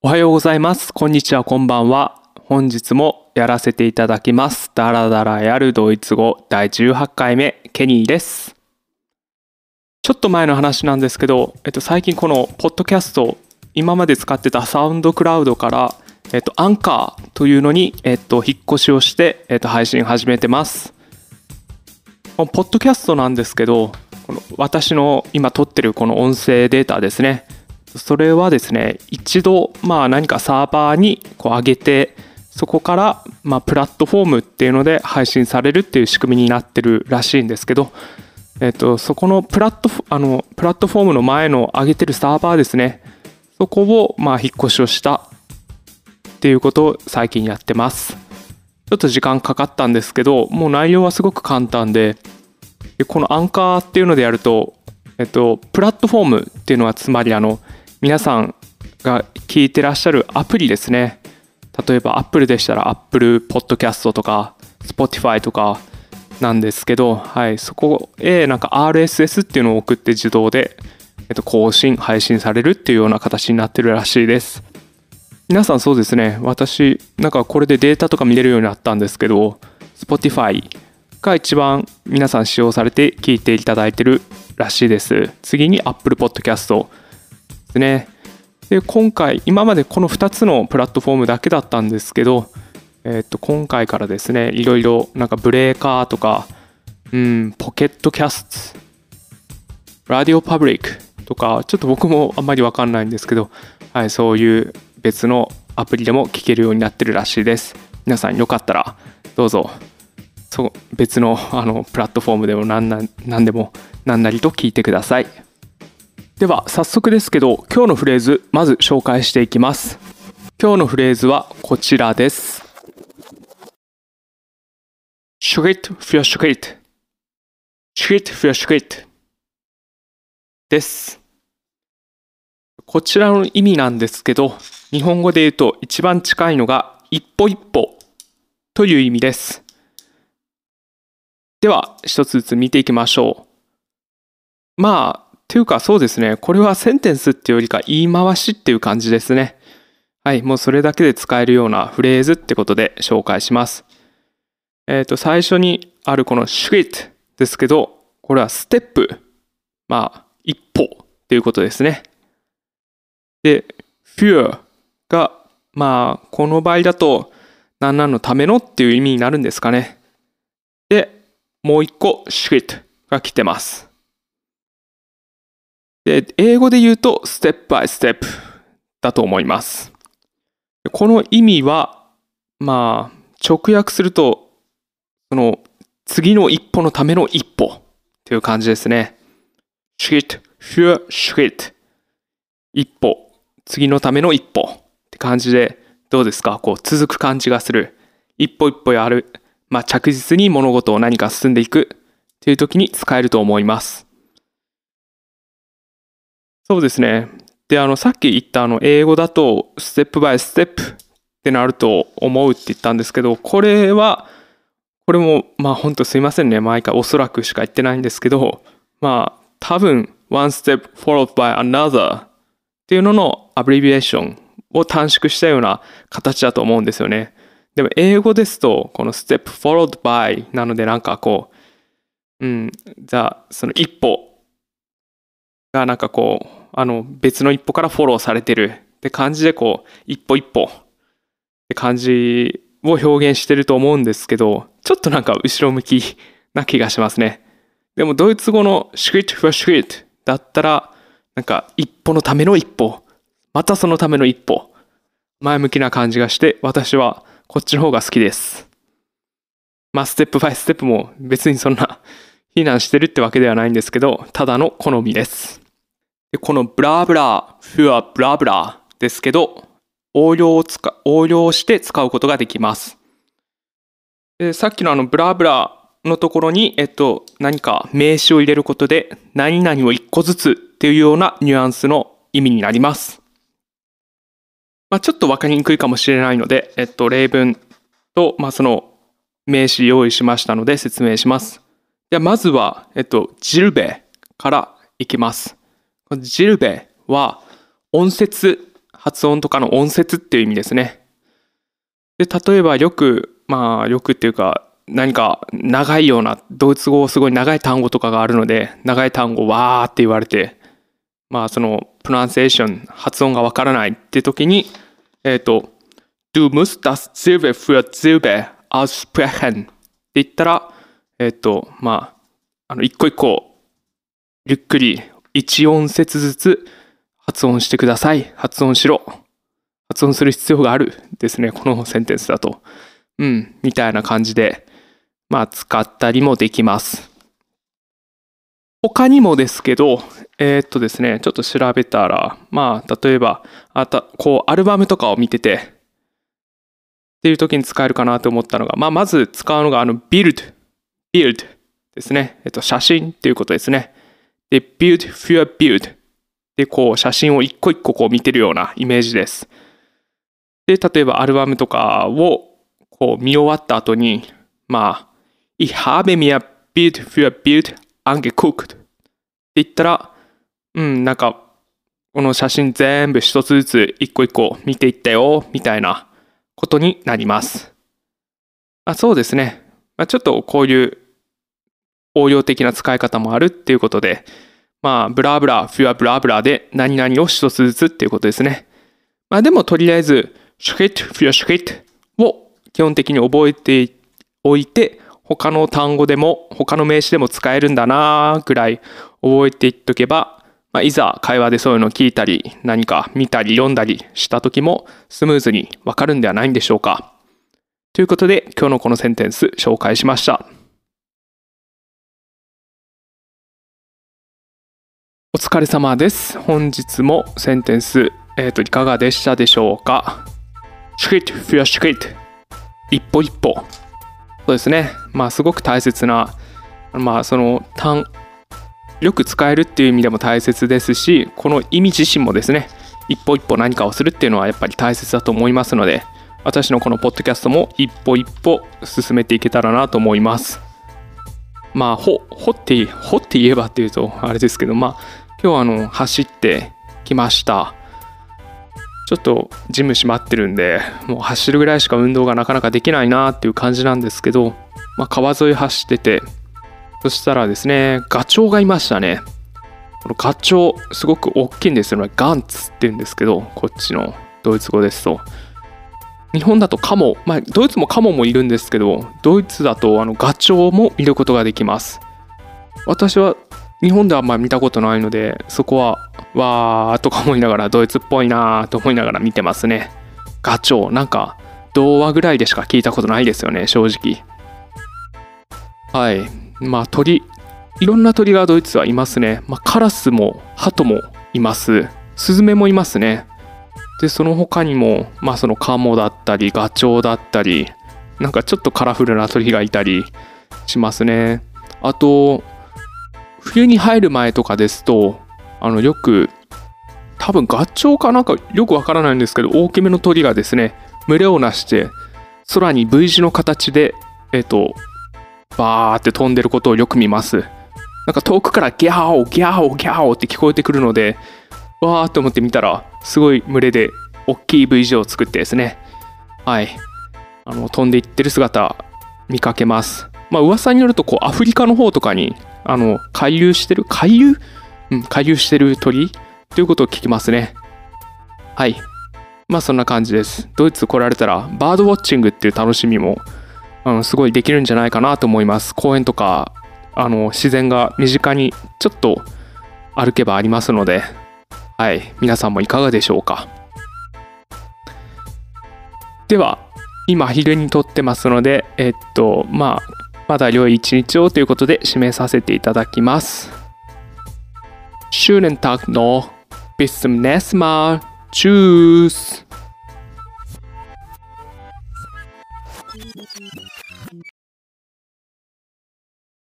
おはようございます。こんにちは、こんばんは。本日もやらせていただきます。ダラダラやるドイツ語第18回目、ケニーです。ちょっと前の話なんですけど、えっと、最近このポッドキャスト、今まで使ってたサウンドクラウドから、えっと、アンカーというのに、えっと、引っ越しをして、えっと、配信始めてます。ポッドキャストなんですけど、この私の今撮ってるこの音声データですね。それはですね一度まあ何かサーバーにこう上げてそこからまあプラットフォームっていうので配信されるっていう仕組みになってるらしいんですけど、えっと、そこのプラットフあのプラットフォームの前の上げてるサーバーですね。そこをまあ引っ越しをしたっていうことを最近やってます。ちょっと時間かかったんですけどもう内容はすごく簡単ででこのアンカーっていうのでやるとえっと、プラットフォームっていうのはつまりあの皆さんが聞いてらっしゃるアプリですね。例えば Apple でしたら Apple Podcast とか Spotify とかなんですけど、はい、そこへなんか RSS っていうのを送って自動で、えっと、更新配信されるっていうような形になってるらしいです。皆さんそうですね。私なんかこれでデータとか見れるようになったんですけど Spotify が一番皆さん使用されて聞いていただいてるらしいです。次に Apple Podcast ですね。で今回今までこの2つのプラットフォームだけだったんですけど、えっと今回からですねいろいろなんかブレーカーとかうんポケットキャストラディオパブリックとかちょっと僕もあんまり分かんないんですけど、はい、そういう別のアプリでも聞けるようになってるらしいです。皆さんよかったらどうぞそ別のあのプラットフォームでも何な何でも何なりと聞いてください。では早速ですけど今日のフレーズまず紹介していきます。今日のフレーズはこちらです。Schritt für Schritt Schritt für Schritt です。こちらの意味なんですけど日本語で言うと一番近いのが一歩一歩という意味です。では一つずつ見ていきましょう。まあというかそうですね。これはセンテンスっていうよりか言い回しっていう感じですね。はい。もうそれだけで使えるようなフレーズってことで紹介します。えっ、と最初にあるこの shrit ですけどこれはステップ。まあ一歩っていうことですね。で für がまあこの場合だと何々のためのっていう意味になるんですかね。でもう一個 shrit が来てます。で英語で言うと step by step だと思います。この意味はまあ直訳するとその次の一歩のための一歩っていう感じですね。Schritt für Schritt 一歩次のための一歩って感じでどうですか？こう続く感じがする。一歩一歩やる。まあ着実に物事を何か進んでいくっていう時に使えると思います。そうですね。であのさっき言ったあの英語だとステップバイステップってなると思うって言ったんですけどこれはこれもまあ本当すいませんね。毎回おそらくしか言ってないんですけどまあ多分 one step followed by another っていうののアブリビエーションを短縮したような形だと思うんですよね。でも英語ですとこの step followed by なのでなんかこううんじゃあその一歩がなんかこうあの別の一歩からフォローされてるって感じでこう一歩一歩って感じを表現してると思うんですけどちょっとなんか後ろ向きな気がしますね。でもドイツ語の Schritt für Schritt だったらなんか一歩のための一歩またそのための一歩前向きな感じがして私はこっちの方が好きです。まあステップバイステップも別にそんな非難してるってわけではないんですけどただの好みです。でこのブラブラフアブラブラですけど応用を使応用して使うことができますでさっきのあのブラブラのところに、えっと、何か名詞を入れることで何々を一個ずつっていうようなニュアンスの意味になります。まあ、ちょっと分かりにくいかもしれないので、えっと、例文と、まあ、その名詞用意しましたので説明します。ではまずは、えっと、ジルベからいきます。ジルベは音節発音とかの音節っていう意味ですね。で、例えばよく、まあよくっていうか、何か長いような、ドイツ語すごい長い単語とかがあるので、長い単語わーって言われて、まあそのプロナンセーション、発音がわからないって時に、えっ、ー、と、Du musst das Silbe für Silbe aussprechen って言ったら、えっ、ー、と、まあ、あの、一個一個、ゆっくり一音節ずつ発音してください。発音しろ。発音する必要があるですね。このセンテンスだと。うん、みたいな感じで、まあ、使ったりもできます。他にもですけど、えー、っとですね、ちょっと調べたら、まあ、例えば、あた、こう、アルバムとかを見てて、っていう時に使えるかなと思ったのが、まあ、まず使うのが、あの、build、build ですね。えっと、写真っていうことですね。で、build for build で、こう、写真を一個一個こう見てるようなイメージです。で、例えばアルバムとかをこう見終わった後に、まあ、Ich habe mir Bild für Bild angeguckt って言ったら、うん、なんか、この写真全部一つずつ一個一個見ていったよ、みたいなことになります。まあそうですね。まあ、ちょっとこういう応用的な使い方もあるっていうことで、まあ、ブラブラ、フュアブラブラで何々を一つずつっていうことですね。まあでもとりあえず、シュリット、フュアシュリットを基本的に覚えておいて、他の単語でも、他の名詞でも使えるんだなぐらい覚えていっとけば、まあ、いざ会話でそういうのを聞いたり、何か見たり読んだりした時もスムーズにわかるんではないんでしょうか。ということで、今日のこのセンテンス紹介しました。お疲れ様です。本日もセンテンス、えっ、ー、と、いかがでしたでしょうか ?Street, für Schritt 一歩一歩そうですねまあすごく大切なまあその単よく使えるっていう意味でも大切ですしこの意味自身もですね一歩一歩何かをするっていうのはやっぱり大切だと思いますので私のこのポッドキャストも一歩一歩進めていけたらなと思いますまあほ掘って掘って言えばっていうとあれですけどまあ今日はあの走ってきましたちょっとジム閉まってるんで、もう走るぐらいしか運動がなかなかできないなっていう感じなんですけど、まあ、川沿い走ってて、そしたらですね、ガチョウがいましたね。このガチョウ、すごく大きいんですよね。ガンツって言うんですけど、こっちのドイツ語ですと。日本だとカモ、まあ、ドイツもカモもいるんですけど、ドイツだとあのガチョウも見ることができます。私は日本ではあんまり見たことないので、そこはわーとか思いながらドイツっぽいなーと思いながら見てますね。ガチョウ、なんか童話ぐらいでしか聞いたことないですよね、正直。はい。まあ鳥、いろんな鳥がドイツはいますね。まあ、カラスも鳩もいます。スズメもいますね。で、その他にも、まあそのカモだったり、ガチョウだったり、なんかちょっとカラフルな鳥がいたりしますね。あと、冬に入る前とかですと、あのよく多分ガチョウかなんかよくわからないんですけど大きめの鳥がですね群れをなして空に V 字の形でえっ、とバーって飛んでることをよく見ますなんか遠くからギャオギャオギャオって聞こえてくるのでわーって思って見たらすごい群れで大きい V 字を作ってですねはいあの飛んでいってる姿見かけますまあ噂によるとこうアフリカの方とかにあの回遊してる回遊？うん、回遊してる鳥？ということを聞きますね。はい。まあそんな感じです。ドイツ来られたらバードウォッチングっていう楽しみも、うん、すごいできるんじゃないかなと思います。公園とかあの自然が身近にちょっと歩けばありますので、はい、皆さんもいかがでしょうか？では、今昼に撮ってますので、えっと、まあ、まだ良い一日をということで締めさせていただきます。Schönen Tag noch. Bis zum nächsten Mal. Tschüss.